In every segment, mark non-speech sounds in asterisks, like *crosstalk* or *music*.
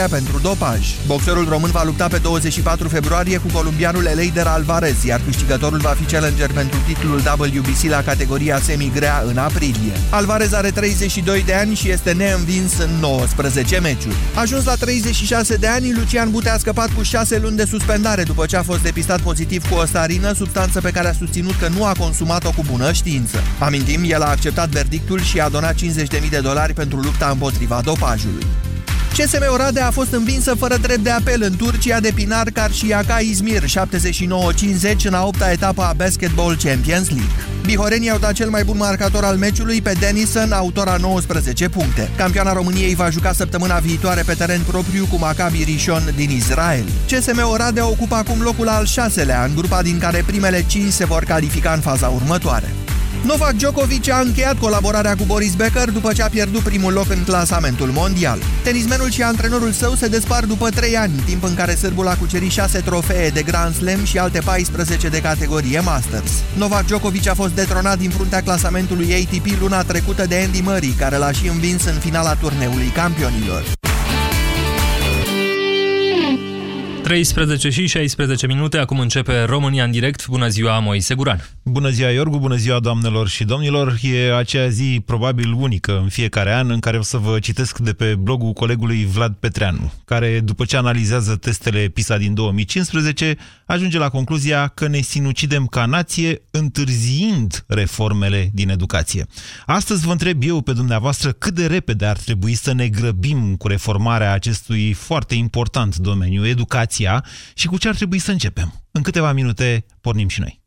aprobarea pentru dopaj. Boxerul român va lupta pe 24 februarie cu columbianul Eleider Alvarez, iar câștigătorul va fi challenger pentru titlul WBC la categoria semi-grea în aprilie. Alvarez are 32 de ani și este neînvins în 19 meciuri. Ajuns la 36 de ani, Lucian Bute a scăpat cu 6 luni de suspendare după ce a fost depistat pozitiv cu o starină, substanță pe care a susținut că nu a consumat-o cu bună știință. Amintim, el a acceptat verdictul și a donat 50.000 de dolari pentru lupta împotriva dopajului. CSM Oradea a fost învinsă fără drept de apel în Turcia de Pinar Karşıyaka Izmir 79-50 în a opta etapă a Basketball Champions League. Bihorenii au dat cel mai bun marcator al meciului pe Denison, autor a 19 puncte. Campioana României va juca săptămâna viitoare pe teren propriu cu Maccabi Rishon din Israel. CSM Oradea ocupă acum locul al șaselea în grupa din care primele 5 se vor califica în faza următoare. Novak Djokovic a încheiat colaborarea cu Boris Becker după ce a pierdut primul loc în clasamentul mondial. Tenismenul și antrenorul său se despar după 3 ani, timp în care sârbul a cucerit 6 trofee de Grand Slam și alte 14 de categorie Masters. Novak Djokovic a fost detronat din fruntea clasamentului ATP luna trecută de Andy Murray, care l-a și învins în finala turneului campionilor. 13 și 16 minute, acum începe România în direct. Bună ziua, Moise Guran. Bună ziua, Iorgu, bună ziua, doamnelor și domnilor. E acea zi probabil unică în fiecare an în care o să vă citesc de pe blogul colegului Vlad Petreanu, care după ce analizează testele PISA din 2015, ajunge la concluzia că ne sinucidem ca nație întârziind reformele din educație. Astăzi vă întreb eu pe dumneavoastră cât de repede ar trebui să ne grăbim cu reformarea acestui foarte important domeniu, educație educația și cu ce ar trebui să începem. În câteva minute pornim și noi.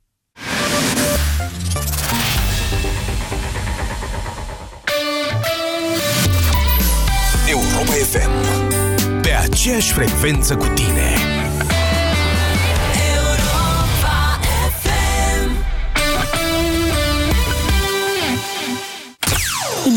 Europa FM. Pe aceeași frecvență cu tine.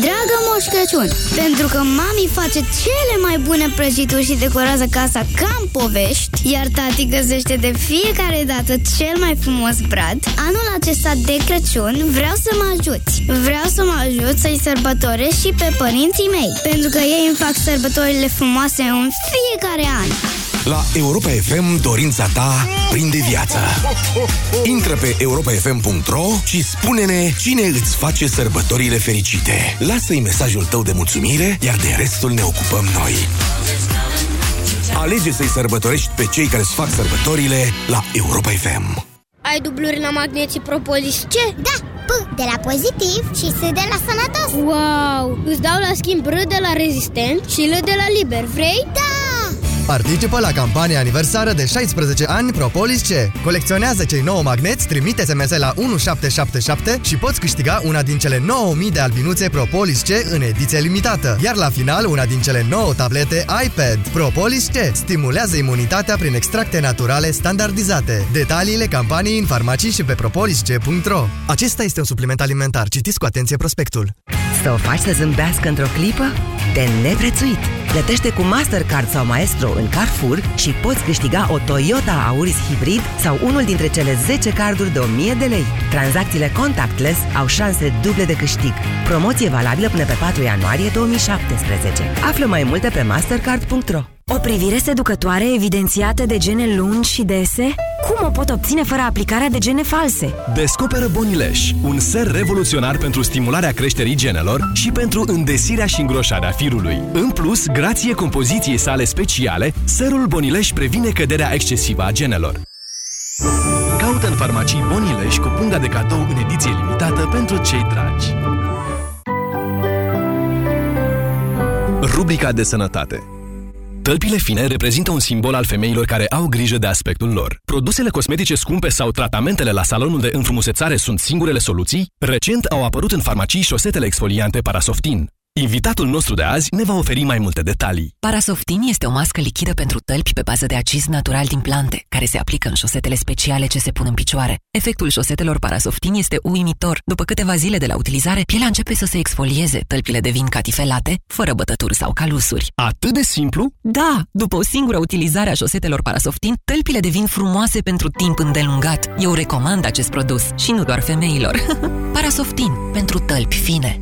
Dragă Moș Crăciun, pentru că mami face cele mai bune prăjituri și decorează casa ca în povești, iar tati găsește de fiecare dată cel mai frumos brad, anul acesta de Crăciun vreau să mă ajuți. Vreau să mă ajut să-i sărbătoresc și pe părinții mei, pentru că ei îmi fac sărbătorile frumoase în fiecare an. La Europa FM, dorința ta prinde viață. Intră pe europafm.ro și spune-ne cine îți face sărbătorile fericite. Lasă-i mesajul tău de mulțumire, iar de restul ne ocupăm noi. Alege să-i sărbătorești pe cei care îți fac sărbătorile la Europa FM. Ai dubluri la magneții Propolis ce? Da, P de la pozitiv și S de la sănătos Wow! Îți dau la schimb R de la rezistent și L de la liber, vrei? Da! Participă la campania aniversară de 16 ani Propolis C. Colecționează cei 9 magneți, trimite SMS la 1777 și poți câștiga una din cele 9000 de albinuțe Propolis C în ediție limitată. Iar la final, una din cele 9 tablete iPad. Propolis C stimulează imunitatea prin extracte naturale standardizate. Detaliile campaniei în farmacii și pe propolisc.ro Acesta este un supliment alimentar. Citiți cu atenție prospectul. Să o faci să zâmbească într-o clipă? De neprețuit! Plătește cu Mastercard sau Maestro în Carrefour și poți câștiga o Toyota Auris Hybrid sau unul dintre cele 10 carduri de 1000 de lei. Tranzacțiile contactless au șanse duble de câștig. Promoție valabilă până pe 4 ianuarie 2017. Află mai multe pe mastercard.ro o privire seducătoare evidențiată de gene lungi și dese? Cum o pot obține fără aplicarea de gene false? Descoperă Bonileș, un ser revoluționar pentru stimularea creșterii genelor și pentru îndesirea și îngroșarea firului. În plus, grație compoziției sale speciale, serul Bonileș previne căderea excesivă a genelor. Caută în farmacii Bonileș cu punga de cadou în ediție limitată pentru cei dragi. Rubrica de sănătate Tălpile fine reprezintă un simbol al femeilor care au grijă de aspectul lor. Produsele cosmetice scumpe sau tratamentele la salonul de înfrumusețare sunt singurele soluții? Recent au apărut în farmacii șosetele exfoliante Parasoftin. Invitatul nostru de azi ne va oferi mai multe detalii. Parasoftin este o mască lichidă pentru tălpi pe bază de acid natural din plante, care se aplică în șosetele speciale ce se pun în picioare. Efectul șosetelor Parasoftin este uimitor. După câteva zile de la utilizare, pielea începe să se exfolieze, tălpile devin catifelate, fără bătături sau calusuri. Atât de simplu? Da! După o singură utilizare a șosetelor Parasoftin, tălpile devin frumoase pentru timp îndelungat. Eu recomand acest produs și nu doar femeilor. *laughs* Parasoftin, pentru tălpi fine.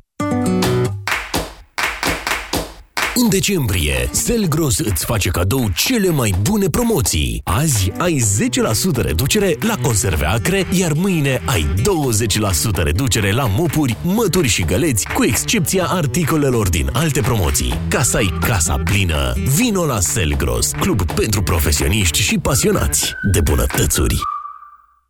În decembrie, Selgros îți face cadou cele mai bune promoții. Azi ai 10% reducere la conserve acre, iar mâine ai 20% reducere la mopuri, mături și găleți, cu excepția articolelor din alte promoții. Ca să ai casa plină, vino la Selgros, club pentru profesioniști și pasionați de bunătățuri.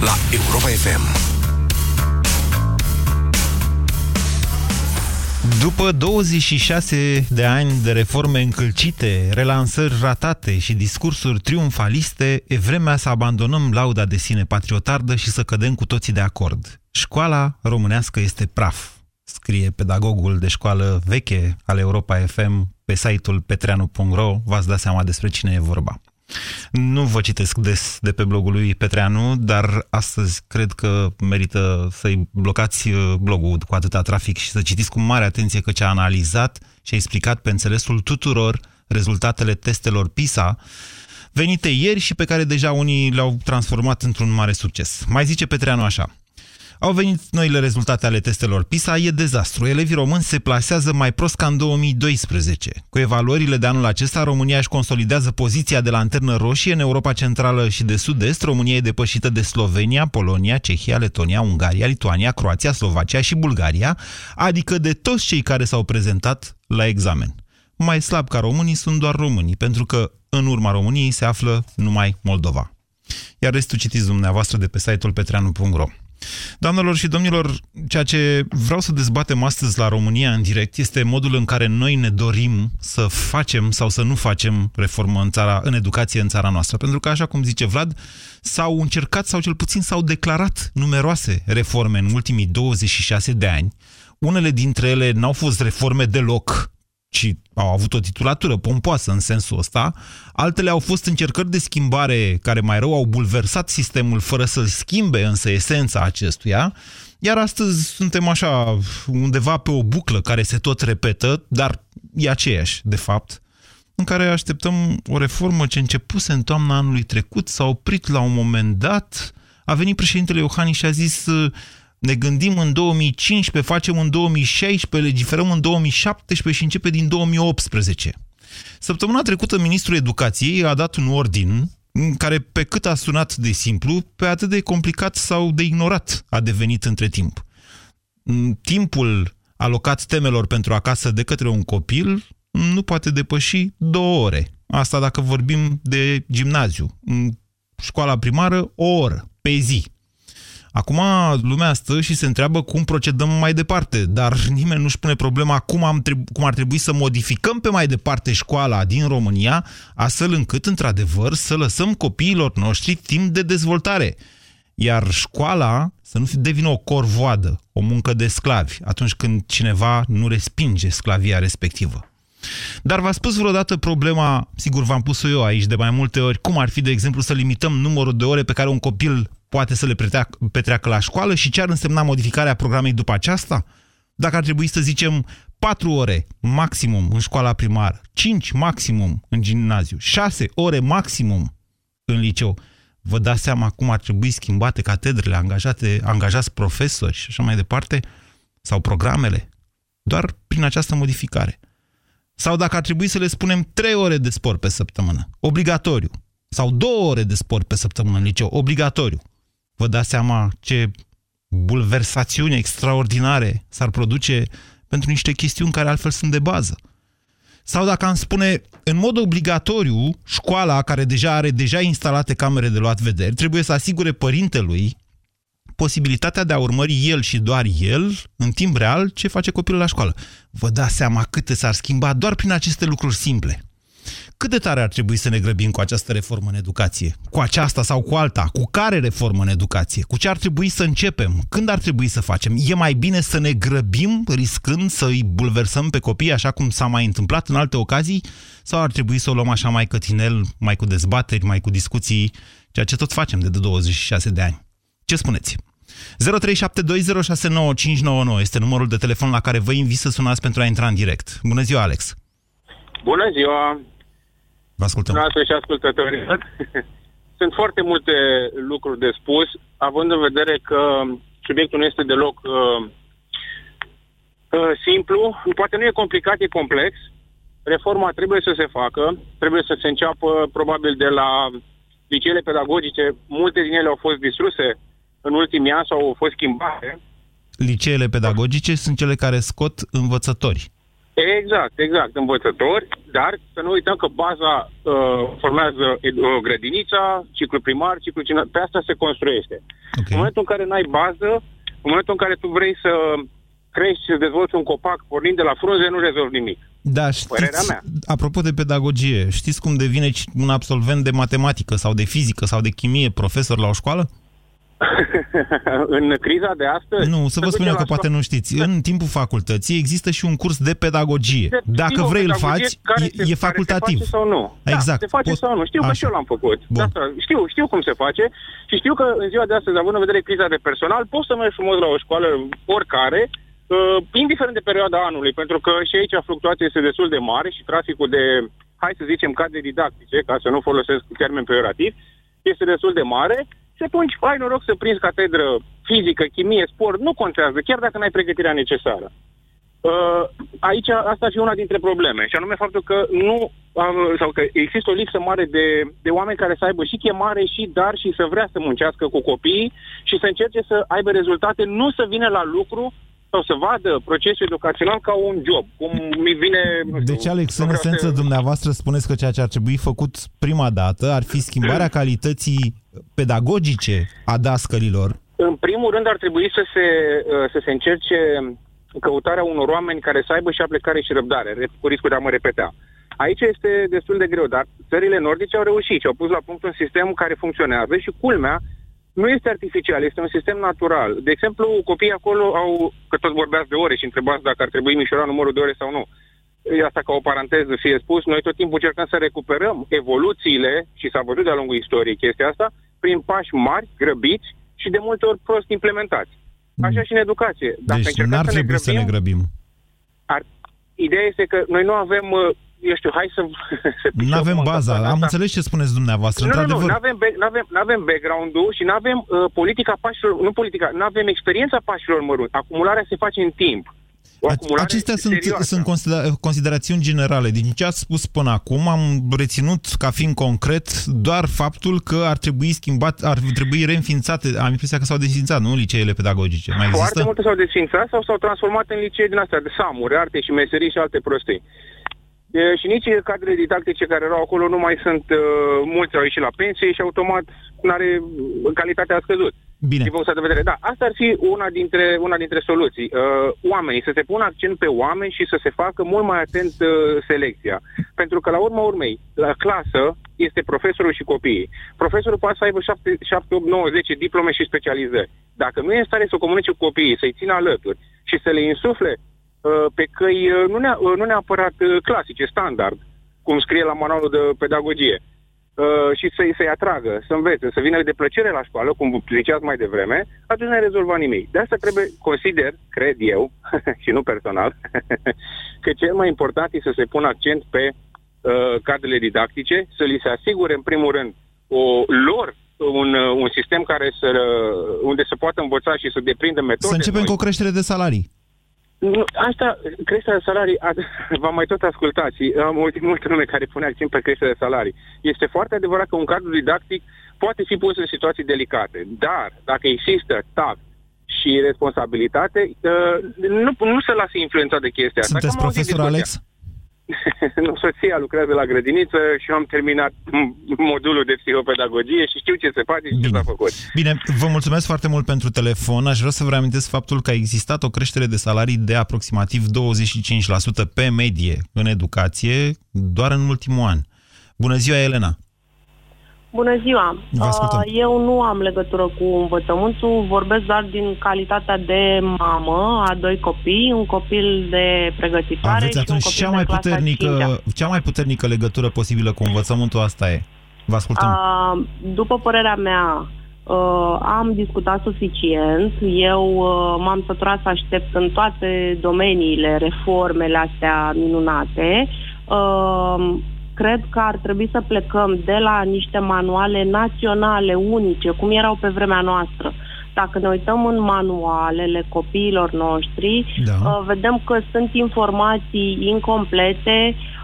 la Europa FM. După 26 de ani de reforme încălcite, relansări ratate și discursuri triumfaliste, e vremea să abandonăm lauda de sine patriotardă și să cădem cu toții de acord. Școala românească este praf, scrie pedagogul de școală veche al Europa FM pe site-ul petreanu.ro. V-ați dat seama despre cine e vorba. Nu vă citesc des de pe blogul lui Petreanu, dar astăzi cred că merită să-i blocați uh, blogul cu atâta trafic și să citiți cu mare atenție că ce a analizat și a explicat pe înțelesul tuturor rezultatele testelor PISA venite ieri și pe care deja unii le-au transformat într-un mare succes. Mai zice Petreanu așa. Au venit noile rezultate ale testelor PISA, e dezastru. Elevii români se plasează mai prost ca în 2012. Cu evaluările de anul acesta, România își consolidează poziția de lanternă roșie în Europa Centrală și de Sud-Est. România e depășită de Slovenia, Polonia, Cehia, Letonia, Ungaria, Lituania, Croația, Slovacia și Bulgaria, adică de toți cei care s-au prezentat la examen. Mai slab ca românii sunt doar românii, pentru că în urma României se află numai Moldova. Iar restul citiți dumneavoastră de pe site-ul petreanu.ro. Doamnelor și domnilor, ceea ce vreau să dezbatem astăzi la România în direct este modul în care noi ne dorim să facem sau să nu facem reformă în, țara, în educație în țara noastră. Pentru că, așa cum zice Vlad, s-au încercat sau cel puțin s-au declarat numeroase reforme în ultimii 26 de ani. Unele dintre ele n-au fost reforme deloc, ci au avut o titulatură pompoasă în sensul ăsta, altele au fost încercări de schimbare care mai rău au bulversat sistemul fără să-l schimbe însă esența acestuia, iar astăzi suntem așa undeva pe o buclă care se tot repetă, dar e aceeași, de fapt, în care așteptăm o reformă ce începuse în toamna anului trecut, s-a oprit la un moment dat, a venit președintele Iohannis și a zis ne gândim în 2015, facem în 2016, legiferăm în 2017 și începe din 2018. Săptămâna trecută, ministrul educației a dat un ordin care, pe cât a sunat de simplu, pe atât de complicat sau de ignorat a devenit între timp. Timpul alocat temelor pentru acasă de către un copil nu poate depăși două ore. Asta dacă vorbim de gimnaziu. În școala primară, o oră pe zi. Acum lumea stă și se întreabă cum procedăm mai departe, dar nimeni nu-și pune problema cum, am cum ar trebui să modificăm pe mai departe școala din România, astfel încât, într-adevăr, să lăsăm copiilor noștri timp de dezvoltare. Iar școala să nu devină o corvoadă, o muncă de sclavi, atunci când cineva nu respinge sclavia respectivă. Dar v-a spus vreodată problema, sigur v-am pus-o eu aici de mai multe ori, cum ar fi, de exemplu, să limităm numărul de ore pe care un copil poate să le petreacă la școală și ce ar însemna modificarea programei după aceasta? Dacă ar trebui să zicem 4 ore maximum în școala primară, 5 maximum în gimnaziu, 6 ore maximum în liceu, vă dați seama cum ar trebui schimbate catedrele, angajate, angajați profesori și așa mai departe? Sau programele? Doar prin această modificare. Sau dacă ar trebui să le spunem 3 ore de sport pe săptămână, obligatoriu. Sau 2 ore de sport pe săptămână în liceu, obligatoriu vă dați seama ce bulversațiuni extraordinare s-ar produce pentru niște chestiuni care altfel sunt de bază. Sau dacă am spune, în mod obligatoriu, școala care deja are deja instalate camere de luat vederi, trebuie să asigure părintelui posibilitatea de a urmări el și doar el, în timp real, ce face copilul la școală. Vă dați seama câte s-ar schimba doar prin aceste lucruri simple. Cât de tare ar trebui să ne grăbim cu această reformă în educație? Cu aceasta sau cu alta? Cu care reformă în educație? Cu ce ar trebui să începem? Când ar trebui să facem? E mai bine să ne grăbim riscând să îi bulversăm pe copii așa cum s-a mai întâmplat în alte ocazii? Sau ar trebui să o luăm așa mai cătinel, mai cu dezbateri, mai cu discuții, ceea ce tot facem de 26 de ani? Ce spuneți? 0372069599 este numărul de telefon la care vă invit să sunați pentru a intra în direct. Bună ziua, Alex! Bună ziua! Vă ascultăm. Noastră și ascultătorilor. *laughs* Sunt foarte multe lucruri de spus, având în vedere că subiectul nu este deloc uh, uh, simplu, poate nu e complicat, e complex. Reforma trebuie să se facă, trebuie să se înceapă probabil de la liceele pedagogice. Multe din ele au fost distruse în ultimii ani sau au fost schimbate. Liceele pedagogice sunt cele care scot învățători. Exact, exact, învățători, dar să nu uităm că baza uh, formează uh, grădinița, ciclu primar, ciclu cine... pe asta se construiește. Okay. În momentul în care n-ai bază, în momentul în care tu vrei să crești și să dezvolți un copac pornind de la frunze, nu rezolvi nimic. Da, știți, mea. apropo de pedagogie, știți cum devine un absolvent de matematică sau de fizică sau de chimie profesor la o școală? *laughs* în criza de astăzi... Nu, să vă spun eu că poate nu știți. În timpul facultății există și un curs de pedagogie. De, Dacă vrei îl faci, care e, se, e facultativ. Care se face sau nu. Da, exact. Da, se face Pot... sau nu. Știu Așa. că și eu l-am făcut. Da, știu, știu cum se face și știu că în ziua de astăzi, având în vedere criza de personal, poți să mergi frumos la o școală oricare, uh, indiferent de perioada anului, pentru că și aici fluctuația este destul de mare și traficul de, hai să zicem, cadre didactice, ca să nu folosesc termen peorativ, este destul de mare și atunci ai noroc să prinzi catedră fizică, chimie, sport, nu contează, chiar dacă n-ai pregătirea necesară. Uh, aici asta ar fi una dintre probleme, și anume faptul că nu uh, sau că există o lipsă mare de, de oameni care să aibă și chemare, și dar, și să vrea să muncească cu copiii și să încerce să aibă rezultate, nu să vină la lucru sau să vadă procesul educațional ca un job, cum mi vine... Nu știu, deci, Alex, în esență, să... dumneavoastră spuneți că ceea ce ar trebui făcut prima dată ar fi schimbarea *clears throat* calității pedagogice a dascălilor? În primul rând ar trebui să se, uh, să se încerce căutarea unor oameni care să aibă și aplicare și răbdare, cu riscul de a mă repeta. Aici este destul de greu, dar țările nordice au reușit și au pus la punct un sistem care funcționează și culmea nu este artificial, este un sistem natural. De exemplu, copiii acolo au, că tot vorbeați de ore și întrebați dacă ar trebui mișorat numărul de ore sau nu. Asta ca o paranteză fie spus, noi tot timpul încercăm să recuperăm evoluțiile, și s-a văzut de-a lungul istoriei chestia asta, prin pași mari, grăbiți și de multe ori prost implementați. Așa și în educație. Dacă deci n-ar să trebui să ne grăbim. Ar, ideea este că noi nu avem uh, eu știu, hai să... *laughs* nu avem baza, am asta. înțeles ce spuneți dumneavoastră, nu, într-adevăr. Nu, nu, avem, avem, avem background-ul și nu avem uh, politica pașilor, nu politica, nu avem experiența pașilor mărunți. Acumularea se face în timp. Acestea sunt, sunt considera considerațiuni generale. Din ce ați spus până acum, am reținut ca fiind concret doar faptul că ar trebui schimbat, ar trebui reînființate, am impresia că s-au desfințat, nu, liceele pedagogice. Mai există? Foarte multe s-au desfințat sau s-au transformat în licee din astea de samuri, arte și meserii și alte prostii. E, și nici cadrele didactice care erau acolo nu mai sunt, uh, mulți au ieșit la pensie și automat are calitatea a scăzut. Bine. Din de vedere. Da, asta ar fi una dintre, una dintre soluții. Uh, oamenii, să se pună accent pe oameni și să se facă mult mai atent uh, selecția. Pentru că, la urma urmei, la clasă este profesorul și copiii. Profesorul poate să aibă 7, 7 8, 9, 10 diplome și specializări. Dacă nu e în stare să comunice cu copiii, să-i țină alături și să le insufle uh, pe căi uh, nu, ne- uh, nu neapărat uh, clasice, standard, cum scrie la manualul de pedagogie, Uh, și să-i, să-i atragă, să învețe, să vină de plăcere la școală, cum ziceați mai devreme, atunci nu ai rezolvat nimic. De asta trebuie, consider, cred eu, *laughs* și nu personal, *laughs* că cel mai important este să se pună accent pe uh, cadrele didactice, să li se asigure, în primul rând, o lor un, uh, un sistem care să, uh, unde să poată învăța și să deprindă metode. Să începem noi. cu o creștere de salarii. Nu, asta, creșterea salarii, *laughs* v-am mai tot ascultat și am auzit multe lume care pune accent pe creșterea salarii. Este foarte adevărat că un cadru didactic poate fi pus în situații delicate, dar dacă există tact și responsabilitate, uh, nu, nu se lasă influențat de chestia asta. Sunteți profesor Alex? *laughs* soția lucrează la grădiniță și eu am terminat *laughs* modulul de psihopedagogie și știu ce se face și ce s-a făcut. Bine, vă mulțumesc foarte mult pentru telefon. Aș vrea să vă reamintesc faptul că a existat o creștere de salarii de aproximativ 25% pe medie în educație doar în ultimul an. Bună ziua, Elena! Bună ziua! Vă ascultăm. Uh, Eu nu am legătură cu învățământul, vorbesc doar din calitatea de mamă a doi copii, un copil de pregătitoare Aveți și un atunci copil cea de mai, clasa puternică, cincea. cea mai puternică legătură posibilă cu învățământul asta e. Vă ascultăm. Uh, după părerea mea, uh, am discutat suficient. Eu uh, m-am săturat să aștept în toate domeniile reformele astea minunate. Uh, cred că ar trebui să plecăm de la niște manuale naționale unice, cum erau pe vremea noastră. Dacă ne uităm în manualele copiilor noștri, Da. uh, vedem că sunt informații incomplete, uh,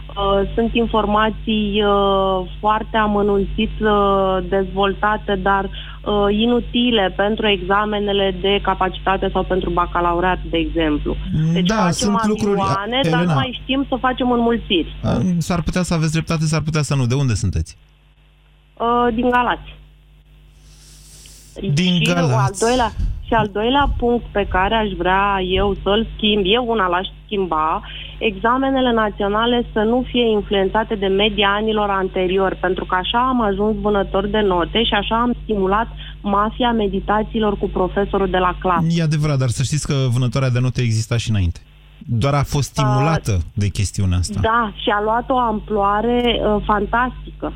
sunt informații uh, foarte amănunțit uh, dezvoltate, dar uh, inutile pentru examenele de capacitate sau pentru bacalaureat, de exemplu. Deci Da, facem sunt lucruri- avioane, dar Elena. nu mai știm să facem înmulțiri. A, S-ar putea să aveți dreptate, s-ar putea să nu. De unde sunteți? Uh, din Galați. Din și Galați. Al doilea, și al doilea punct pe care aș vrea eu să-l schimb, eu una l-aș schimba, examenele naționale să nu fie influențate de media anilor anteriori, pentru că așa am ajuns vânători de note și așa am stimulat mafia meditațiilor cu profesorul de la clasă. E adevărat, dar să știți că vânătoarea de note exista și înainte. Doar a fost stimulată de chestiunea asta. Da, și a luat o amploare uh, fantastică.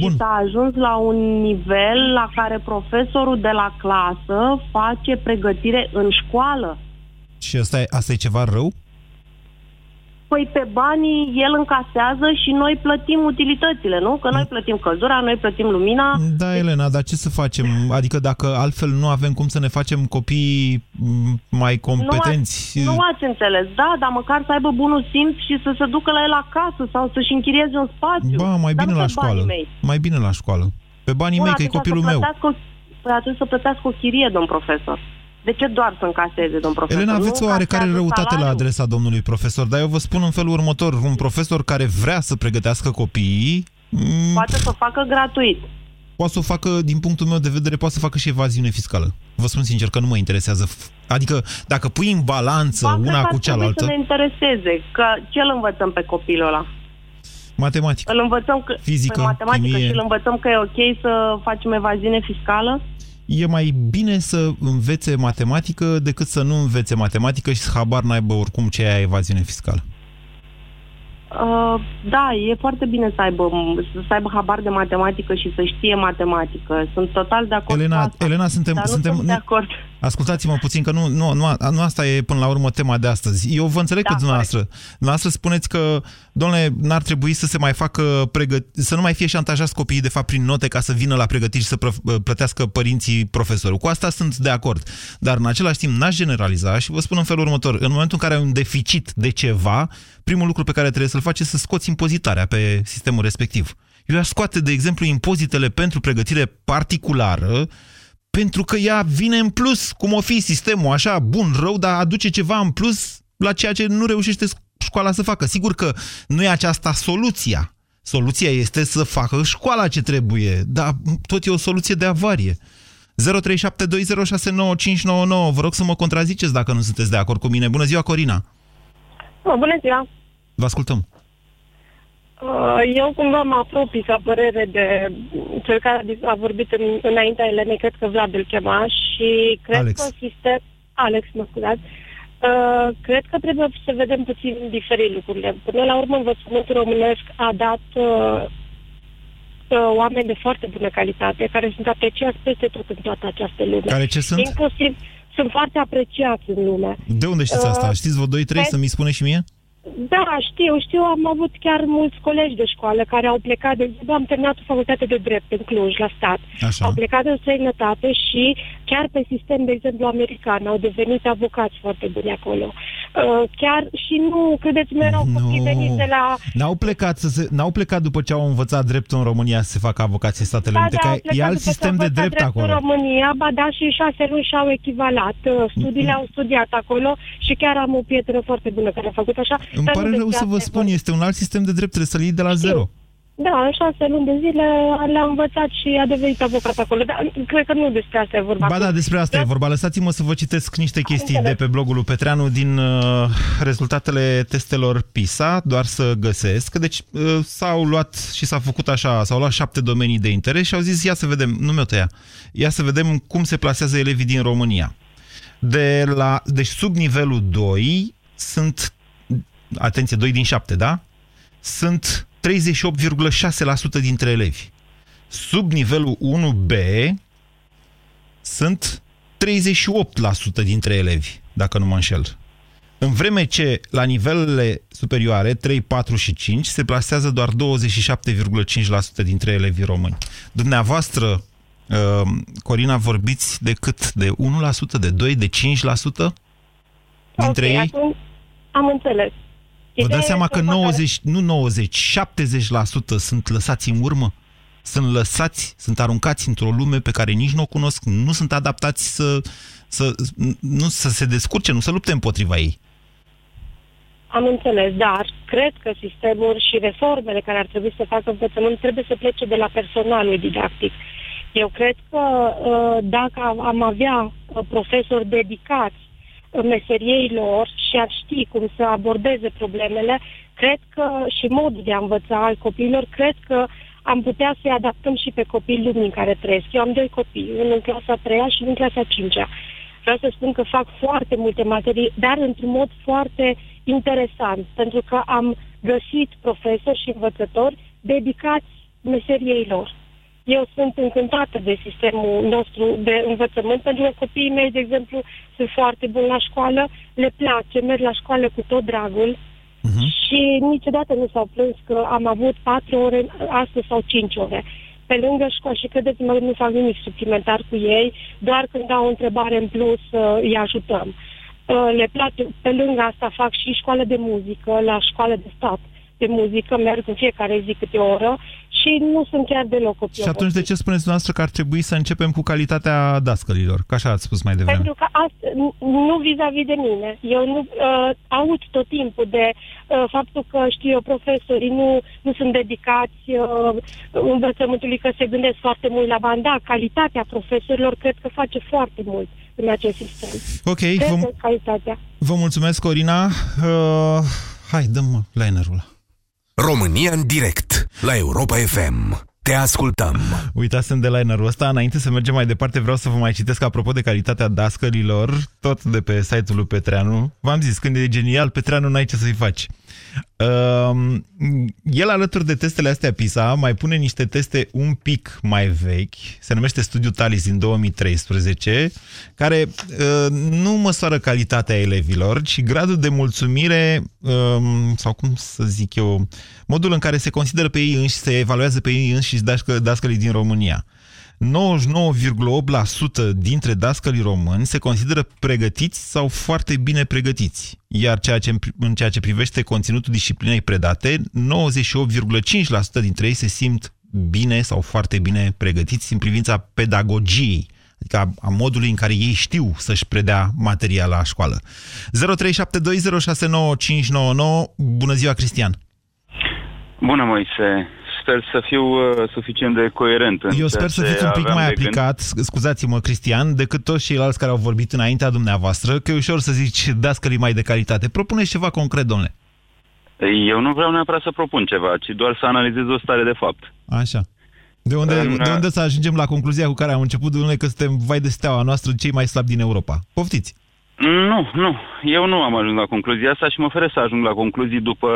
Bun. Și s-a ajuns la un nivel la care profesorul de la clasă face pregătire în școală. Și asta e, asta e ceva rău? Păi pe banii el încasează și noi plătim utilitățile, nu? Că noi plătim căldura, noi plătim lumina. Da, Elena, dar ce să facem? Adică dacă altfel nu avem cum să ne facem copii m, mai competenți... Nu, ați, nu ați înțeles, da, dar măcar să aibă bunul simț și să se ducă la el acasă sau să-și închirieze un spațiu. Ba, mai Dar bine nu la pe banii școală. Mei. Mai bine la școală. Pe banii Bun, mei, că e atunci copilul să meu. plătească o- Păi atunci să plătească o chirie, domn profesor. De ce doar să încaseze, domn profesor? Elena, Nu aveți o oarecare încasează răutate la salariul? adresa domnului profesor, dar eu vă spun în felul următor. Un profesor care vrea să pregătească copiii, m, Poate să o facă gratuit. poate să o facă, din punctul meu de vedere, poate să facă și evaziune fiscală. Vă spun sincer că nu mă interesează. Adică, dacă pui în balanță Ba, cred una că cu ar trebui cealaltă, să ne intereseze, că ce îl învățăm pe copilul ăla? matematică. Îl învățăm că, Fizică, pe matematică chimie. și îl învățăm că e ok să facem evaziune fiscală? E mai bine să învețe matematică decât să nu învețe matematică și să habar n-aibă oricum ce e evaziune fiscală. Uh, da, e foarte bine să aibă, să aibă habar de matematică și să știe matematică. Sunt total de acord cu Elena, asta. Elena suntem, dar nu suntem, sunt de acord. Ascultați-mă puțin, că nu, nu, nu, nu asta e până la urmă tema de astăzi. Eu vă înțeleg Da, pe dumneavoastră. Dumneavoastră spuneți că, domnule, n-ar trebui să se mai facă pregăt- să nu mai fie șantajați copiii, de fapt, prin note ca să vină la pregătiri și să pră- plătească părinții profesorul. Cu asta sunt de acord. Dar, în același timp, n-aș generaliza și vă spun în felul următor. În momentul în care ai un deficit de ceva, primul lucru pe care trebuie să-l faci este să scoți impozitarea pe sistemul respectiv. Eu aș scoate, de exemplu, impozitele pentru pregătire particulară, pentru că ea vine în plus, cum o fi sistemul, așa, bun, rău, dar aduce ceva în plus la ceea ce nu reușește școala să facă. Sigur că nu e aceasta soluția. Soluția este să facă școala ce trebuie, dar tot e o soluție de avarie. 0372069599. Vă rog să mă contraziceți dacă nu sunteți de acord cu mine. Bună ziua, Corina! Oh, bună ziua! Vă ascultăm. Uh, Eu cumva mă apropii ca părere de cel care a dis- a vorbit în, înaintea Elenei, cred că Vlad îl chema și cred Alex. că sistem... Alex, mă scuzați. Uh, cred că trebuie să vedem puțin diferit lucrurile. Până la urmă, învățământul românesc a dat uh, uh, oameni de foarte bună calitate, care sunt apreciați peste tot în toată această lume. Care ce sunt? Inclusiv sunt foarte apreciați în lume. De unde știți Uh, asta? Știți vă 2-3 pe- să mi spune și mie? Da, știu, știu, am avut chiar mulți colegi de școală care au plecat, de exemplu, am terminat o facultate de drept în Cluj, la stat. Așa. Au plecat în străinătate și chiar pe sistem, de exemplu, american, au devenit avocați foarte buni acolo. Uh, chiar și nu, credeți-mă, erau Nu. copii veniți de la... N-au plecat, să se, n-au plecat după ce au învățat dreptul în România să se facă avocații în Statele Da, Unite, da, au că plecat e alt după ce sistem au de învățat drept dreptul acolo. în România, ba da, și șase luni și-au echivalat. Uh, Studiile au studiat acolo și chiar am o prietenă foarte bună care a făcut așa. Îmi dar nu pare rău despre să vă asta e spun, este un alt sistem de drept, trebuie să-l iei de la zero. Da, în șase luni de zile le-a învățat și a devenit avocat acolo. Dar cred că nu despre asta e vorba. Ba da, despre asta e vorba. Lăsați-mă să vă citesc niște chestii de pe blogul lui Petreanu din uh, rezultatele testelor PISA, doar să găsesc. Deci uh, s-au luat și s-a făcut așa, s-au luat șapte domenii de interes și au zis, ia să vedem, nu mi-o tăia, ia să vedem cum se plasează elevii din România. De la, deci sub nivelul 2 sunt, atenție, 2 din 7, da? Sunt 38,6% dintre elevi. Sub nivelul 1B sunt 38% dintre elevi, dacă nu mă înșel. În vreme ce la nivelele superioare, 3, 4 și 5, se plasează doar 27,5% dintre elevii români. Dumneavoastră, uh, Corina, vorbiți de cât? De 1%, de 2%, de 5% dintre Ok, ei? atunci am înțeles. Vă Ideea dați seama este că următoarea. 90, nu 90, 70% sunt lăsați în urmă? Sunt lăsați, sunt aruncați într-o lume pe care nici nu o cunosc, nu sunt adaptați să, să, nu, să se descurce, nu să lupte împotriva ei. Am înțeles, dar cred că sistemul și reformele care ar trebui să facă învățământ trebuie să plece de la personalul didactic. Eu cred că uh, dacă am- am avea uh, profesori dedicați uh, meseriei lor și ar ști cum să abordeze problemele, cred că și modul de a învăța al copiilor, cred că am putea să-i adaptăm și pe copiii lumii în care trăiesc. Eu am doi copii, unul în clasa 3 și unul în clasa 5 -a. Vreau să spun că fac foarte multe materii, dar într-un mod foarte interesant, pentru că am găsit profesori și învățători dedicați meseriei lor. Eu sunt încântată de sistemul nostru de învățământ, pentru că copiii mei, de exemplu, sunt foarte buni la școală, le place, merg la școală cu tot dragul și niciodată nu s-au plâns că am avut patru ore astăzi sau cinci ore. Pe lângă școală și credeți-mă, nu fac nimic suplimentar cu ei, doar când au o întrebare în plus uh, îi ajutăm. Uh, Le place, pe lângă asta fac și școală de muzică, la școală de stat de muzică, merg în fiecare zi câte o oră și nu sunt chiar deloc copii. Și atunci de ce spuneți dumneavoastră că ar trebui să începem cu calitatea dascălilor? Că așa ați spus mai devreme. Pentru că asta, nu- nu vis-a-vis de mine. Eu nu uh, aud tot timpul de uh, faptul că, știu eu, profesorii nu, nu sunt dedicați uh, învățământului, că se gândesc foarte mult la bani. Da, calitatea profesorilor cred că face foarte mult în acest sistem. Ok, Cred vă, că calitatea. vă mulțumesc, Corina. Uh, hai, dăm linerul ăla. România în direct la Europa FM. Te ascultăm. Uitasem de linerul ăsta. Înainte să mergem mai departe, vreau să vă mai citesc apropo de calitatea dascălilor, tot de pe site-ul lui Petreanu. V-am zis, când e genial, Petreanu n-ai ce să-i faci. Uh, el, alături de testele astea PISA, mai pune niște teste un pic mai vechi, se numește Studiu Talis din 2013, care uh, nu măsoară calitatea elevilor, ci gradul de mulțumire, uh, sau cum să zic eu, modul în care se consideră pe ei înși, se evaluează pe ei înșiși dască, dascălii din România. 99,8% dintre dascălii români se consideră pregătiți sau foarte bine pregătiți, iar ceea ce, în ceea ce privește conținutul disciplinei predate, 98,5% dintre ei se simt bine sau foarte bine pregătiți în privința pedagogiei, adică a, a modului în care ei știu să-și predea materia la școală. 0372069599 Bună ziua, Cristian! Bună, Moise. Sper să fiu uh, suficient de coerent. În Eu ceea sper să ce fiți un pic aveam mai de gând. aplicat, scuzați-mă, Cristian, decât toți ceilalți care au vorbit înaintea dumneavoastră, că e ușor să zici dascălii mai de calitate. Propuneți ceva concret, domnule. Eu nu vreau neapărat să propun ceva, ci doar să analizez o stare de fapt. Așa. De unde, În- de unde să ajungem la concluzia cu care am început, domnule, că suntem, vai de steaua noastră, cei mai slabi din Europa? Poftiți! Nu, nu. Eu nu am ajuns la concluzia asta și mă oferă să ajung la concluzii după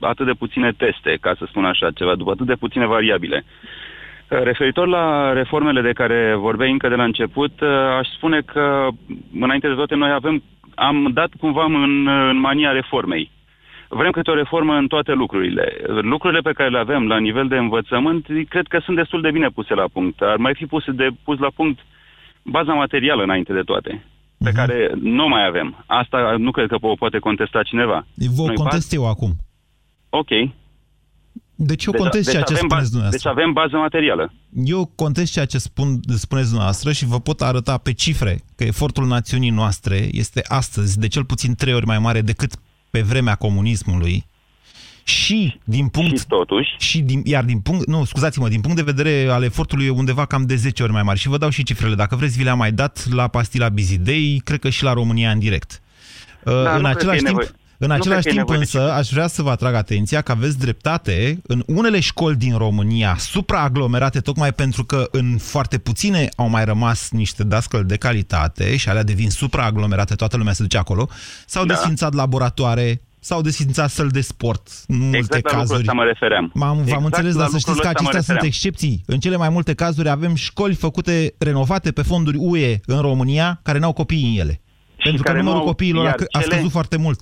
atât de puține teste, ca să spun așa ceva, după atât de puține variabile. Uh, Referitor la reformele de care vorbeai încă de la început, uh, aș spune că, înainte de toate, noi avem, am dat cumva în, în mania reformei. Vrem câte o reformă în toate lucrurile. Lucrurile pe care le avem la nivel de învățământ, cred că sunt destul de bine puse la punct. Ar mai fi puse de pus la punct baza materială înainte de toate. Pe uh-huh. care nu mai avem. Asta nu cred că o poate contesta cineva. Vă contest eu acum. Ok. Deci eu deci, contest deci ceea ce spuneți dumneavoastră. Deci avem bază materială. Eu contest ceea ce spun, spuneți dumneavoastră și vă pot arăta pe cifre că efortul națiunii noastre este astăzi de cel puțin trei ori mai mare decât pe vremea comunismului și din punct... Și totuși... Și din, iar din punct... Nu, scuzați-mă, din punct de vedere al efortului e undeva cam de 10 ori mai mare. Și vă dau și cifrele. Dacă vreți, vi le-am mai dat la Pastila Bizidei, cred că și la România în direct. Da, în același timp... Nevoie. În nu același timp însă aș vrea să vă atrag atenția că aveți dreptate în unele școli din România supraaglomerate tocmai pentru că în foarte puține au mai rămas niște dascăli de calitate și alea devin supraaglomerate, toată lumea se duce acolo, s-au da. desfințat laboratoare, s-au desfințat săl de sport în multe exact cazuri. la mă refeream. M-am, exact v-am înțeles, dar să știți că acestea sunt excepții. În cele mai multe cazuri avem școli făcute, renovate pe fonduri UE în România, care n-au copii în ele. Și pentru că numărul au, copiilor a, cele... a scăzut foarte mult.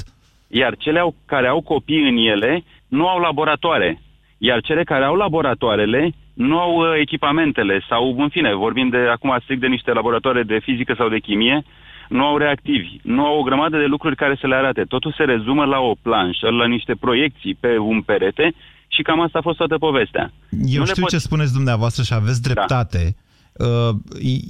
Iar cele au, care au copii în ele nu au laboratoare. Iar cele care au laboratoarele nu au uh, echipamentele sau, în fine, vorbim de acum strict de niște laboratoare de fizică sau de chimie, nu au reactivi, nu au o grămadă de lucruri care să le arate. Totul se rezumă la o planșă, la niște proiecții pe un perete și cam asta a fost toată povestea. Eu nu știu pot... ce spuneți dumneavoastră și aveți da. dreptate. Da.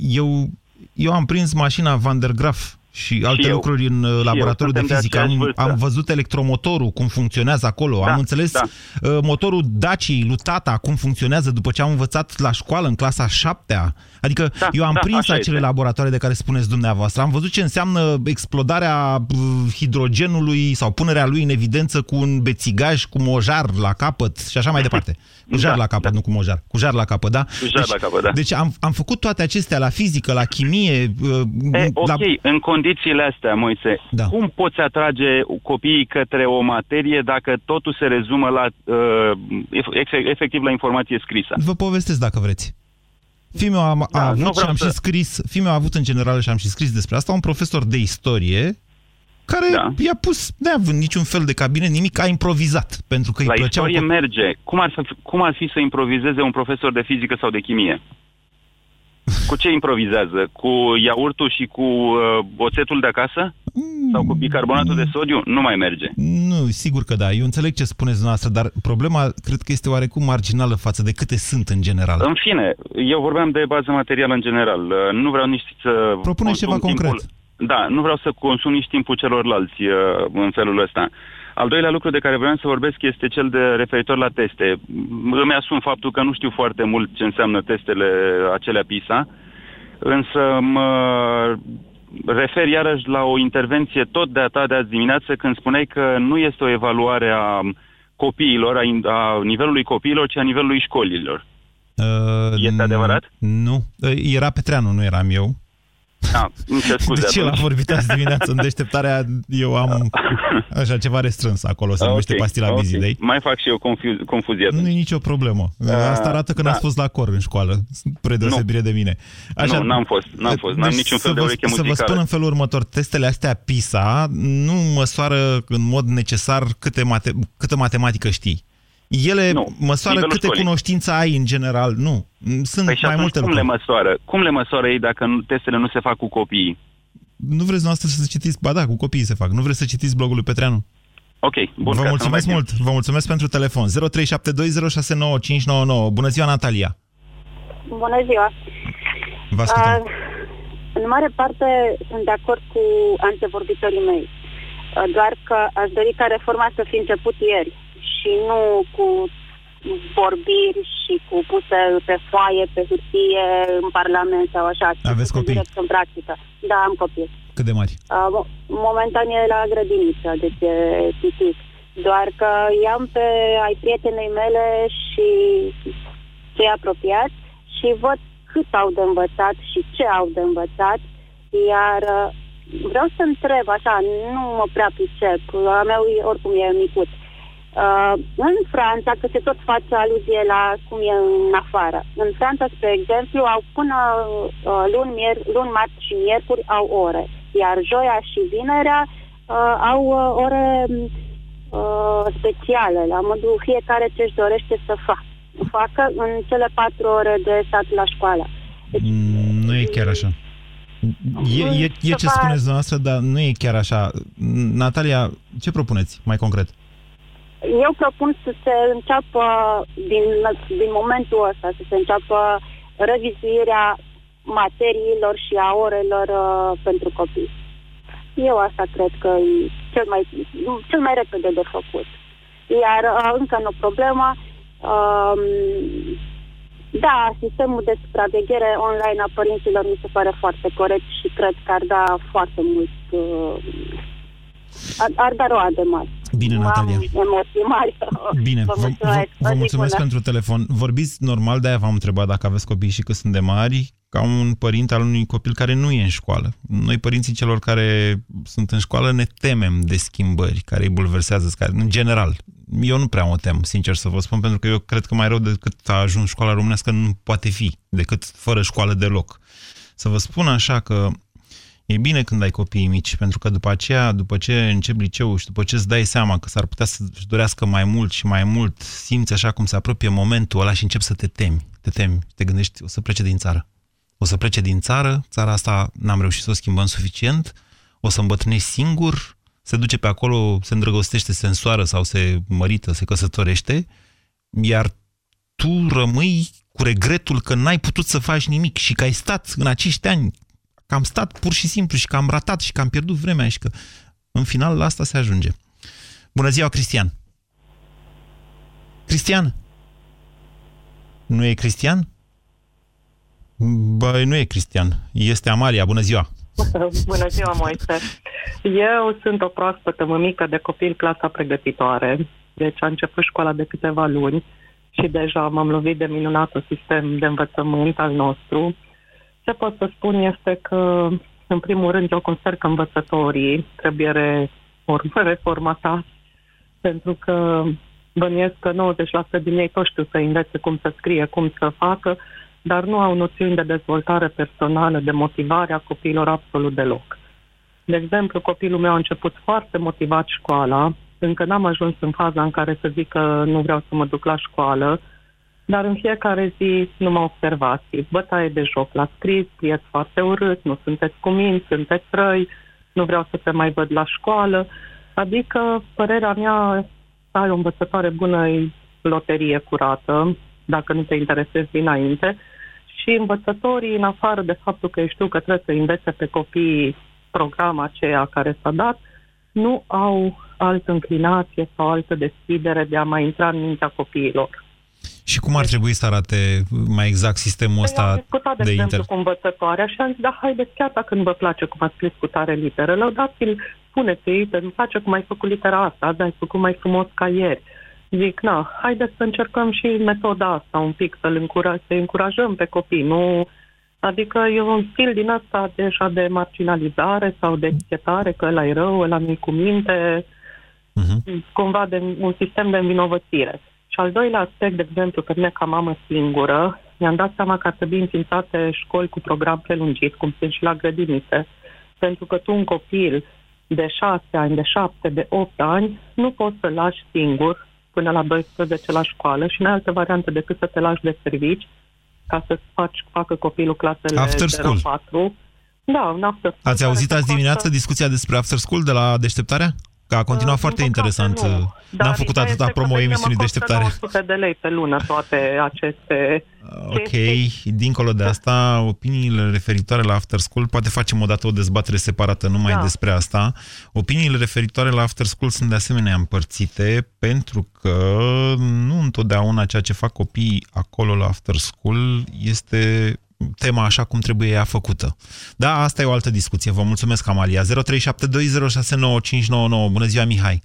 Eu, eu am prins mașina Van der Graaf și alte și lucruri în uh, laboratorul de fizică. De am, am văzut electromotorul, cum funcționează acolo. Da, am înțeles da. Uh, motorul Daci, lui tata, cum funcționează după ce am învățat la școală în clasa 7 -a. Adică da, eu am da, prins acele este. laboratoare de care spuneți dumneavoastră. Am văzut ce înseamnă explodarea uh, hidrogenului sau punerea lui în evidență cu un bețigaj, cu mojar la capăt și așa mai departe. *laughs* Cu jar da, la capăt, da. nu cu mojar. Cu jar la capăt, da? Cu jar deci, la capăt, da. Deci am, am făcut toate acestea la fizică, la chimie. E, ok, la... în condițiile astea, Moise, da. cum poți atrage copiii către o materie dacă totul se rezumă la uh, efectiv la informație scrisă? Vă povestesc dacă vreți. Fiul a, a da, avut și am să... și scris, fiul a avut în general și am și scris despre asta, un profesor de istorie care da. i-a pus, neavând niciun fel de cabinet, nimic, a improvizat, pentru că La îi plăceau... istorie merge. Cum ar, fi, cum ar fi să improvizeze un profesor de fizică sau de chimie? Cu ce improvizează? Cu iaurtul și cu uh, oțetul de acasă? Sau cu bicarbonatul de sodiu? Nu mai merge. Nu, sigur că da. Eu înțeleg ce spuneți dumneavoastră, dar problema cred că este oarecum marginală față de câte sunt în general. În fine, eu vorbeam de bază materială în general. Uh, nu vreau nici să... Propune ceva timpul... concret. Da, nu vreau să consum nici timpul celorlalți uh, în felul ăsta. Al doilea lucru de care vreau să vorbesc este cel de referitor la teste. Îmi asum faptul că nu știu foarte mult ce înseamnă testele acelea PISA, însă mă refer iarăși la o intervenție tot de a ta de azi dimineață când spuneai că nu este o evaluare a copiilor, a, a nivelului copiilor, ci a nivelului școlilor. Uh, este adevărat? Nu. Uh, era Petreanu, nu eram eu. Da, scuze. De ce l-am vorbit azi dimineață în deșteptarea? Eu am așa ceva restrâns acolo, se numește okay, pastila okay. bizidei. Mai fac și eu confu- confuzie. Nu e nicio problemă. Uh, Asta arată că da. n-ați fost la cor în școală, spre deosebire de mine. Așa, nu, n-am fost, n-am fost, n-am deci niciun fel de ureche muzicală. Să vă spun în felul următor, testele astea PISA nu măsoară în mod necesar câte mate- câtă matematică știi. Ele nu, măsoară câte școlii. cunoștință ai în general. Nu. Sunt păi mai multe cum lucruri. le măsoară? Cum le măsoară ei dacă testele nu se fac cu copiii? Nu vreți noastră să citiți? Ba da, cu copiii se fac. Nu vreți să citiți blogul lui Petreanu? Ok, bun. Vă mulțumesc mult. Vă mulțumesc pentru telefon. 0372069599. Bună ziua, Natalia. Bună ziua. Vă ascultăm. Uh, în mare parte sunt de acord cu antevorbitorii mei. Uh, doar că aș dori ca reforma să fi început ieri și nu cu vorbiri și cu puse pe foaie, pe hârtie, în Parlament sau așa. Aveți copii? Direct în practică. Da, am copii. Cât de mari? Uh, momentan e la grădiniță, deci e pitic. Doar că i-am pe ai prietenei mele și cei apropiați și văd cât au de învățat și ce au de învățat, iar uh, vreau să întreb, așa, nu mă prea pricep, a meu oricum e micut. Uh, în Franța, că se tot face aluzie la cum e în afară. În Franța, spre exemplu, au până uh, luni, mier, luni, marți și miercuri au ore, iar joia și vinerea uh, au uh, ore uh, speciale, la modul fiecare ce își dorește să facă, facă în cele patru ore de stat la școală. Deci, mm, nu e chiar așa. E, e, e ce spuneți dumneavoastră, dar nu e chiar așa. Natalia, ce propuneți mai concret? Eu propun să se înceapă din, din momentul ăsta, să se înceapă revizuirea materiilor și a orelor uh, pentru copii. Eu asta cred că e cel mai, cel mai repede de făcut. Iar uh, încă o problemă, uh, da, sistemul de supraveghere online a părinților mi se pare foarte corect și cred că ar da foarte mult, uh, ar, ar da roade mari. Bine, Natalia. Am emoții mari. Bine, vă mulțumesc, vă, vă mulțumesc pentru telefon. Vorbiți normal, de-aia v-am întrebat dacă aveți copii și că sunt de mari, ca un părinte al unui copil care nu e în școală. Noi, părinții celor care sunt în școală, ne temem de schimbări care îi bulversează, care, în general. Eu nu prea mă tem, sincer să vă spun, pentru că eu cred că mai rău decât a ajuns școala românească nu poate fi, decât fără școală deloc. Să vă spun așa că E bine când ai copii mici, pentru că după aceea, după ce începi liceul și după ce îți dai seama că s-ar putea să-și dorească mai mult și mai mult, simți așa cum se apropie momentul ăla și începi să te temi. Te temi, te gândești, o să plece din țară. O să plece din țară, țara asta n-am reușit să o schimbăm suficient, o să îmbătrânești singur, se duce pe acolo, se îndrăgostește, se însoară sau se mărită, se căsătorește, iar tu rămâi cu regretul că n-ai putut să faci nimic și că ai stat în acești ani că am stat pur și simplu și că am ratat și că am pierdut vremea și că în final la asta se ajunge. Bună ziua, Cristian! Cristian? Nu e Cristian? Băi, nu e Cristian. Este Amalia. Bună ziua! *laughs* Bună ziua, Moise! Eu sunt o proaspătă mămică de copil clasa pregătitoare. Deci a început școala de câteva luni și deja m-am lovit de minunatul sistem de învățământ al nostru ce pot să spun este că, în primul rând, eu consider că învățătorii trebuie *laughs* reformatați, pentru că bănuiesc că 90% din ei tot știu să învețe cum să scrie, cum să facă, dar nu au noțiuni de dezvoltare personală, de motivare a copiilor absolut deloc. De exemplu, copilul meu a început foarte motivat școala, încă n-am ajuns în faza în care să zic că nu vreau să mă duc la școală, dar în fiecare zi nu mă observați. Bătaie de joc la scris, scrieți foarte urât, nu sunteți cu mine, sunteți răi, nu vreau să te mai văd la școală. Adică, părerea mea, să ai o învățătoare bună e loterie curată, dacă nu te interesezi dinainte. Și învățătorii, în afară de faptul că știu că trebuie să învețe pe copii programa aceea care s-a dat, nu au altă înclinație sau altă deschidere de a mai intra în mintea copiilor. Și cum ar trebui să arate mai exact sistemul păi ăsta am discutat, de, de exemplu, inter... cu învățătoarea și am zis, da, haideți, chiar dacă nu vă place cum ați scris cu tare literă, lăudați-l, spuneți-i, îmi place cum ai făcut litera asta, azi ai făcut mai frumos ca ieri. Zic, na, haideți să încercăm și metoda asta un pic, să-l încura, să încurajăm pe copii, nu... Adică e un stil din asta deja de marginalizare sau de etichetare, că ăla e rău, ăla nu cu minte, uh-huh. cumva de un sistem de învinovățire. Și al doilea aspect, de exemplu, pe mine ca mamă singură, mi-am dat seama că ar trebui înființate școli cu program prelungit, cum sunt și la grădinițe, pentru că tu un copil de șase ani, de șapte, de opt ani, nu poți să-l lași singur până la 12 la școală și nu ai altă variantă decât să te lași de servici ca să faci, facă copilul clasele after school. 4. Da, un after school. Ați auzit azi dimineață discuția despre after school de la deșteptarea? Că a continuat uh, foarte interesant. Nu. N-am făcut atâta promo emisiunii deșteptare. 900 de lei pe lună toate aceste *laughs* Ok, dincolo de asta, opiniile referitoare la After School, poate facem o dată o dezbatere separată numai da. despre asta. Opiniile referitoare la After School sunt de asemenea împărțite pentru că nu întotdeauna ceea ce fac copiii acolo la After School este tema așa cum trebuie ea făcută. Da, asta e o altă discuție. Vă mulțumesc, Amalia. 0372069599. Bună ziua, Mihai!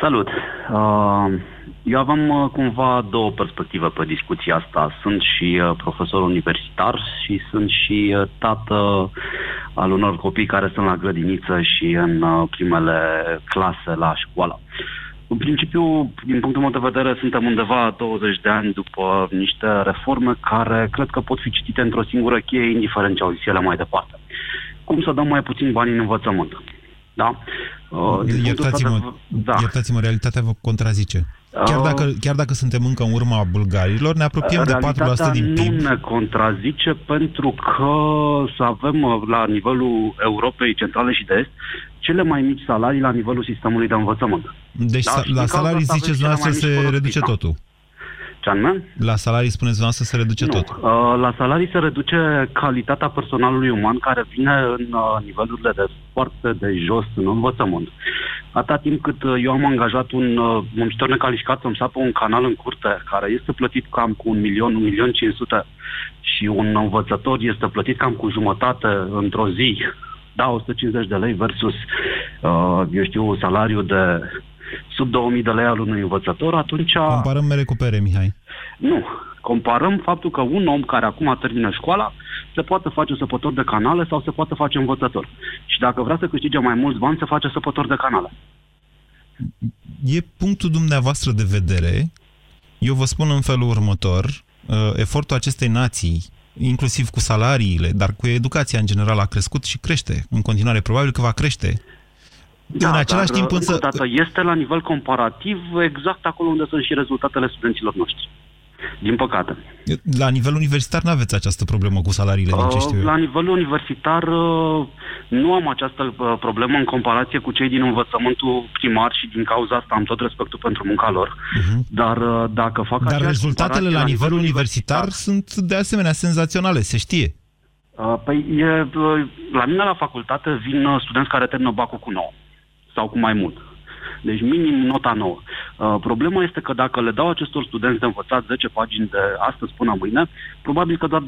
Salut! Uh, eu aveam uh, cumva două perspective pe discuția asta. Sunt și uh, profesor universitar și sunt și tată al unor copii care sunt la grădiniță și în primele clase la școală. În principiu, din punctul meu de vedere, suntem undeva 20 de ani după niște reforme care cred că pot fi citite într-o singură cheie, indiferent ce au zis ele mai departe. Cum să dăm mai puțin bani în învățământ? Da? Uh, iertați-mă, de... da. iertați-mă, realitatea vă contrazice. Chiar Uh, dacă, chiar dacă suntem încă în urma bulgarilor, ne apropiem de 4% din nu PIB. ne contrazice pentru că să avem uh, la nivelul Europei Centrale și de Est cele mai mici salarii la nivelul sistemului de învățământ. Deci Da, sa- și din la cauza salarii asta avem ziceți cele mai dumneavoastră mici se producții, reduce da. totul. Ce anume? La salarii spuneți dumneavoastră se reduce Nu. totul. Uh, La salarii se reduce calitatea personalului uman care vine în uh, nivelurile de foarte de jos în învățământ. Atâta timp cât uh, eu am angajat un uh, muncitor necalificat să-mi sapă un canal în curte care este plătit cam cu un milion, un milion 500 și un învățător este plătit cam cu jumătate într-o zi, da, 150 de lei versus, uh, eu știu, salariu de sub 2000 de lei al unui învățător, atunci... Comparăm mere cu pere, Mihai. Nu. Comparăm faptul că un om care acum termină școala se poate face săpător de canale sau se poate face învățător. Și dacă vrea să câștige mai mulți bani, se face săpător de canale. E punctul dumneavoastră de vedere. Eu vă spun în felul următor. uh, Efortul acestei nații, inclusiv cu salariile, dar cu educația în general, a crescut și crește. În continuare, probabil că va crește. Da, în același dar, timp încă însă... o dată, este la nivel comparativ exact acolo unde sunt și rezultatele studenților noștri. Din păcate. La nivel universitar nu aveți această problemă cu salariile, din ce știu eu. La nivel universitar uh, nu am această uh, problemă în comparație cu cei din învățământul primar și din cauza asta am tot respectul pentru munca lor. Dar uh, dacă fac Mhm. Dar aceeași rezultatele comparație la nivel universitar sunt de asemenea senzaționale, se știe. Uh, Păi, e, uh, la mine la facultate vin uh, studenți care termină bacul cu 9 sau cu mai mult. Deci minim nota 9. Uh, problema este că dacă le dau acestor studenți de învățat 10 pagini de astăzi până mâine, probabil că doar 20%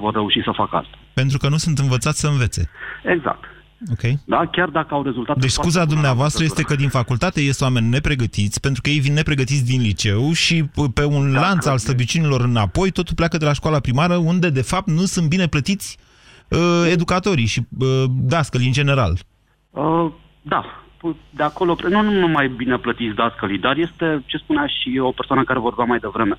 vor reuși să facă asta. Pentru că nu sunt învățați să învețe. Exact. Ok. Da? Chiar dacă au rezultate Deci foarte scuza bune la dumneavoastră este învățătură. că din facultate ies oameni nepregătiți, pentru că ei vin nepregătiți din liceu și p- pe un lanț al slăbiciunilor înapoi, totul pleacă de la școala primară, unde de fapt nu sunt bine plătiți uh, educatorii și uh, dascălii în general. Uh, da, de acolo, nu, nu numai bine plătiți dascălii, dar este, ce spunea și o persoană care vorbea mai devreme,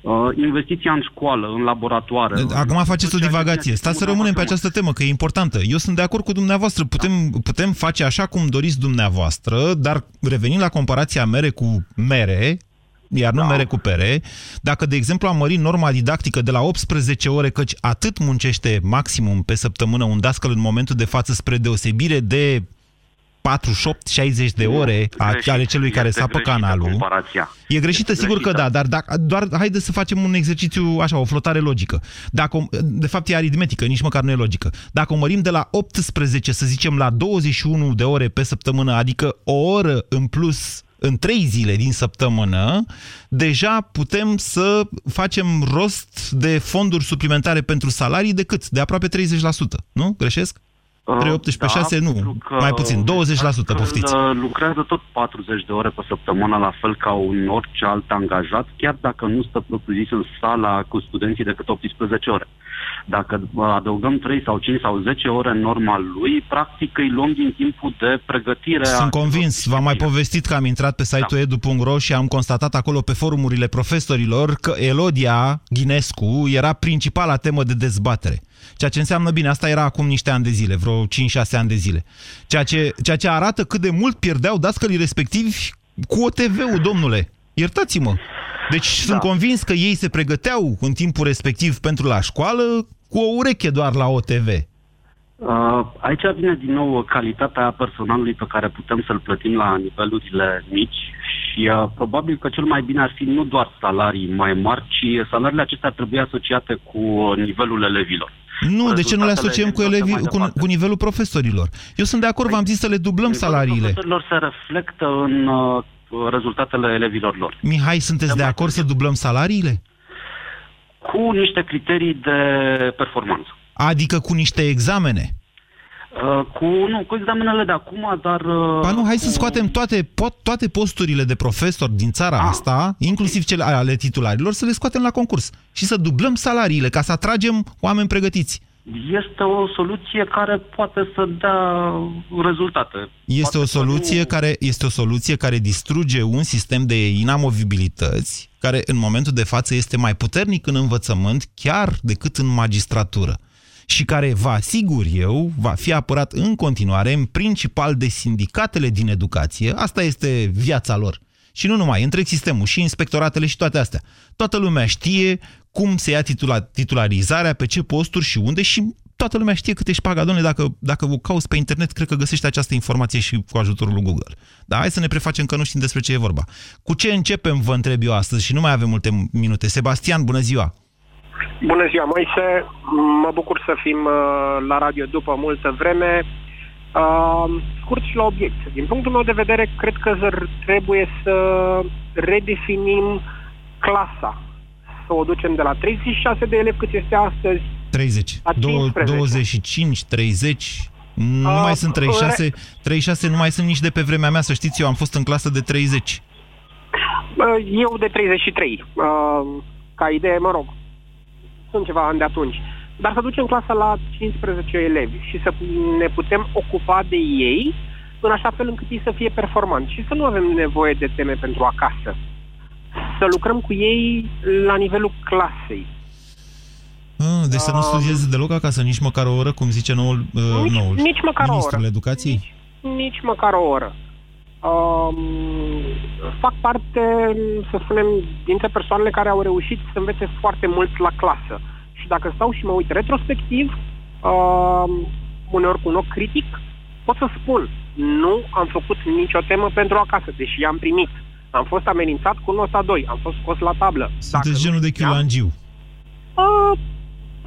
uh, investiția în școală, în laboratoare. Acum faceți o divagație. Stați să rămânem pe această temă, că e importantă. Eu sunt de acord cu dumneavoastră. Putem, putem face așa cum doriți dumneavoastră, dar revenind la comparația mere cu mere, iar nu da. mere cu pere, dacă, de exemplu, am mărit norma didactică de la 18 ore, căci atât muncește maximum pe săptămână un dascăl în momentul de față, spre deosebire de 48-60 de ore a, Greșit. ale celui care Este sapă greșită canalul. comparația. E greșită, Este sigur că greșită. da, dar dacă, doar haideți să facem un exercițiu, așa, o flotare logică. Dacă, de fapt e aritmetică, nici măcar nu e logică. Dacă o mărim de la 18, să zicem, la 21 de ore pe săptămână, adică o oră în plus în trei zile din săptămână, deja putem să facem rost de fonduri suplimentare pentru salarii de cât? De aproape 30%, nu? Greșesc? 3, 18, da, 6, nu, pentru că mai puțin, 20%, poftiți. Când, uh, lucrează tot 40 de ore pe săptămână, la fel ca un orice alt angajat, chiar dacă nu stă propriu-zis în sala cu studenții decât 18 ore. Dacă uh, adăugăm 3 sau 5 sau 10 ore în norma lui, practic îi luăm din timpul de pregătire. a Sunt convins, v-am mai povestit că am intrat pe site-ul edu.ro și am constatat acolo pe forumurile profesorilor că Elodia Ghinescu era principala temă de dezbatere. Ceea ce înseamnă bine, asta era acum niște ani de zile, vreo 5-6 ani de zile. Ceea ce, ceea ce arată cât de mult pierdeau dascălii respectivi cu OTV-ul, domnule. Iertați-mă. Deci da. sunt convins că ei se pregăteau în timpul respectiv pentru la școală cu o ureche doar la OTV. Uh, aici vine din nou calitatea personalului pe care putem să-l plătim la nivelurile mici și uh, probabil că cel mai bine ar fi nu doar salarii mai mari, ci salariile acestea ar trebui asociate cu nivelul elevilor. Nu, de ce nu le asociem cu, elevilor elevi, mai cu, departe. cu nivelul profesorilor? Eu sunt de acord, v-am zis să le dublăm salariile. Profesorilor se reflectă în uh, rezultatele elevilor lor. Mihai, sunteți de acord să dublăm salariile? Cu niște criterii de performanță. Adică cu niște examene? Uh, cu, nu, cu examenele de acum, dar... Uh, Ba nu, hai să scoatem toate, pot, toate posturile de profesor din țara asta, inclusiv cele ale titularilor, să le scoatem la concurs și să dublăm salariile ca să atragem oameni pregătiți. Este o soluție care poate să dea rezultate. Este o soluție care este o soluție care distruge un sistem de inamovibilități care în momentul de față este mai puternic în învățământ chiar decât în magistratură și care, vă asigur eu, va fi apărat în continuare, în principal de sindicatele din educație. Asta este viața lor. Și nu numai, întreg sistemul, și inspectoratele și toate astea. Toată lumea știe cum se ia titula, titularizarea, pe ce posturi și unde și toată lumea știe cât ești șpaga, domnule, dacă, dacă o cauți pe internet, cred că găsești această informație și cu ajutorul lui Google. Dar hai să ne prefacem că nu știm despre ce e vorba. Cu ce începem, vă întreb eu astăzi și nu mai avem multe minute. Sebastian, bună ziua! Bună ziua, Moise! Mă bucur să fim uh, la radio după multă vreme. Uh, scurt și la obiect. Din punctul meu de vedere, cred că trebuie să redefinim clasa. Să o ducem de la 36 de elevi cât este astăzi 30. 25, 30. Nu uh, mai sunt 36. 36 nu mai sunt nici de pe vremea mea, să știți, eu am fost în clasă de 30. Eu de 33. Uh, ca idee, mă rog, sunt ceva ani de atunci. Dar să ducem clasa la 15 elevi și să ne putem ocupa de ei în așa fel încât ei să fie performanți și să nu avem nevoie de teme pentru acasă. Să lucrăm cu ei la nivelul clasei Ah, deci să nu studieze deloc acasă, nici măcar o oră, cum zice noul, uh, nici, noul nici măcar ministrul o oră. educației? Nici, nici măcar o oră. Um, fac parte, să spunem, dintre persoanele care au reușit să învețe foarte mult la clasă. Și dacă stau și mă uit retrospectiv, um, uneori cu un ochi critic, pot să spun, nu am făcut nicio temă pentru acasă, deși am primit. Am fost amenințat cu nota 2, am fost scos la tablă. Sunteți Dacă genul de chiulangiu. Uh,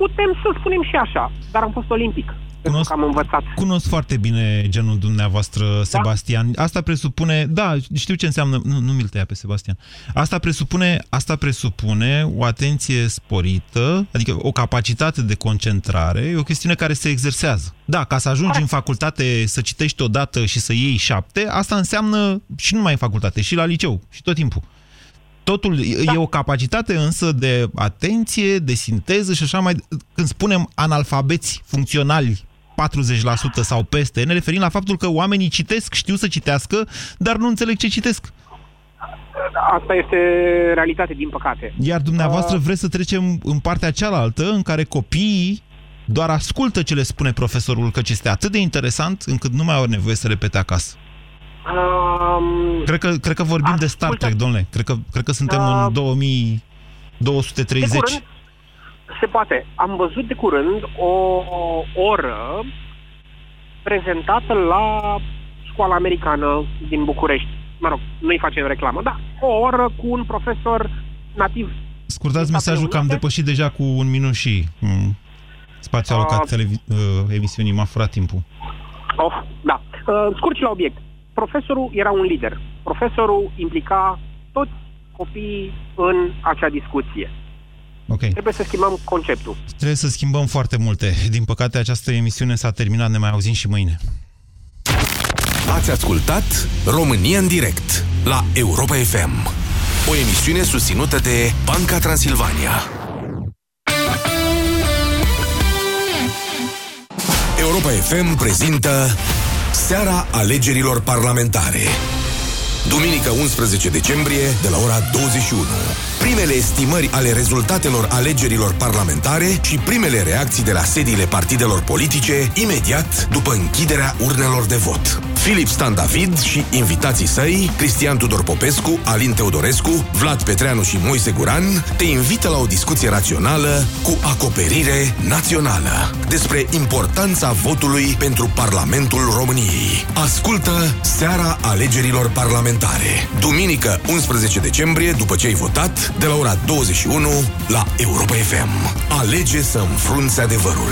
putem să spunem și așa, dar am fost olimpic. Cunosc, am învățat. Cunosc foarte bine genul dumneavoastră, da? Sebastian. Asta presupune, da, știu ce înseamnă, nu, nu mi-l tăia pe Sebastian. Asta presupune, asta presupune o atenție sporită, adică o capacitate de concentrare, e o chestiune care se exersează. Da, ca să ajungi Hai. în facultate să citești odată și să iei șapte, asta înseamnă și numai în facultate, și la liceu, și tot timpul. Totul da. e o capacitate însă de atenție, de sinteză și așa mai... Când spunem analfabeți funcționali 40% sau peste, ne referim la faptul că oamenii citesc, știu să citească, dar nu înțeleg ce citesc. Asta este realitate, din păcate. Iar dumneavoastră uh... vreți să trecem în partea cealaltă, în care copiii doar ascultă ce le spune profesorul, căci este atât de interesant încât nu mai au nevoie să repete acasă. Um, cred, că, cred că vorbim de Star Trek, domnule. Cred că, cred că suntem uh, în 2230. De curând, se poate. Am văzut de curând o oră prezentată la școala americană din București. Mă rog, nu-i facem reclamă, da. O oră cu un profesor nativ. Scurtați mesajul că am depășit deja cu un minut și mm, spațiul alocat uh, uh, emisiunii m-a furat timpul. Oh, da. Uh, scurt și la obiect profesorul era un lider. Profesorul implica toți copiii în acea discuție. Okay. Trebuie să schimbăm conceptul. Trebuie să schimbăm foarte multe. Din păcate, această emisiune s-a terminat, ne mai auzim și mâine. Ați ascultat România în direct la Europa FM. O emisiune susținută de Banca Transilvania. Europa FM prezintă Seara alegerilor parlamentare. Duminică 11 decembrie, de la ora 21. Primele estimări ale rezultatelor alegerilor parlamentare și primele reacții de la sediile partidelor politice, imediat după închiderea urnelor de vot. Filip Stan David și invitații săi, Cristian Tudor Popescu, Alin Teodorescu, Vlad Petreanu și Moise Guran, te invită la o discuție rațională cu acoperire națională despre importanța votului pentru Parlamentul României. Ascultă Seara alegerilor parlamentare. Duminică 11 decembrie, după ce ai votat, de la ora 21 la Europa FM. Alege să înfrunți adevărul.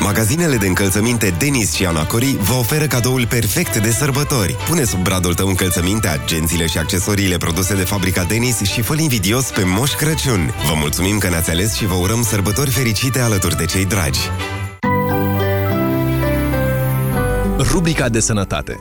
Magazinele de încălțăminte Denis și Anacori vă oferă cadoul perfect de sărbători. Pune sub bradul tău încălțăminte, agențiile și accesoriile produse de fabrica Denis și fă invidios pe Moș Crăciun. Vă mulțumim că ne-ați ales și vă urăm sărbători fericite alături de cei dragi. Rubrica de sănătate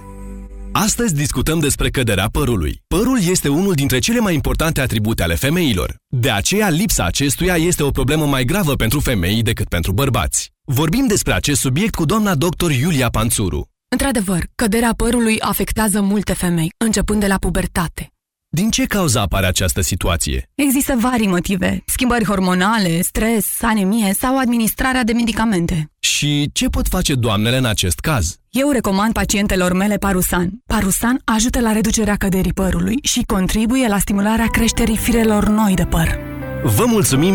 Astăzi discutăm despre căderea părului. Părul este unul dintre cele mai importante atribute ale femeilor. De aceea, lipsa acestuia este o problemă mai gravă pentru femei decât pentru bărbați. Vorbim despre acest subiect cu doamna doctor Iulia Panțuru. Într-adevăr, căderea părului afectează multe femei, începând de la pubertate. Din ce cauză apare această situație? Există vari motive, schimbări hormonale, stres, anemie sau administrarea de medicamente. Și ce pot face doamnele în acest caz? Eu recomand pacientelor mele Parusan. Parusan ajută la reducerea căderii părului și contribuie la stimularea creșterii firelor noi de păr. Vă mulțumim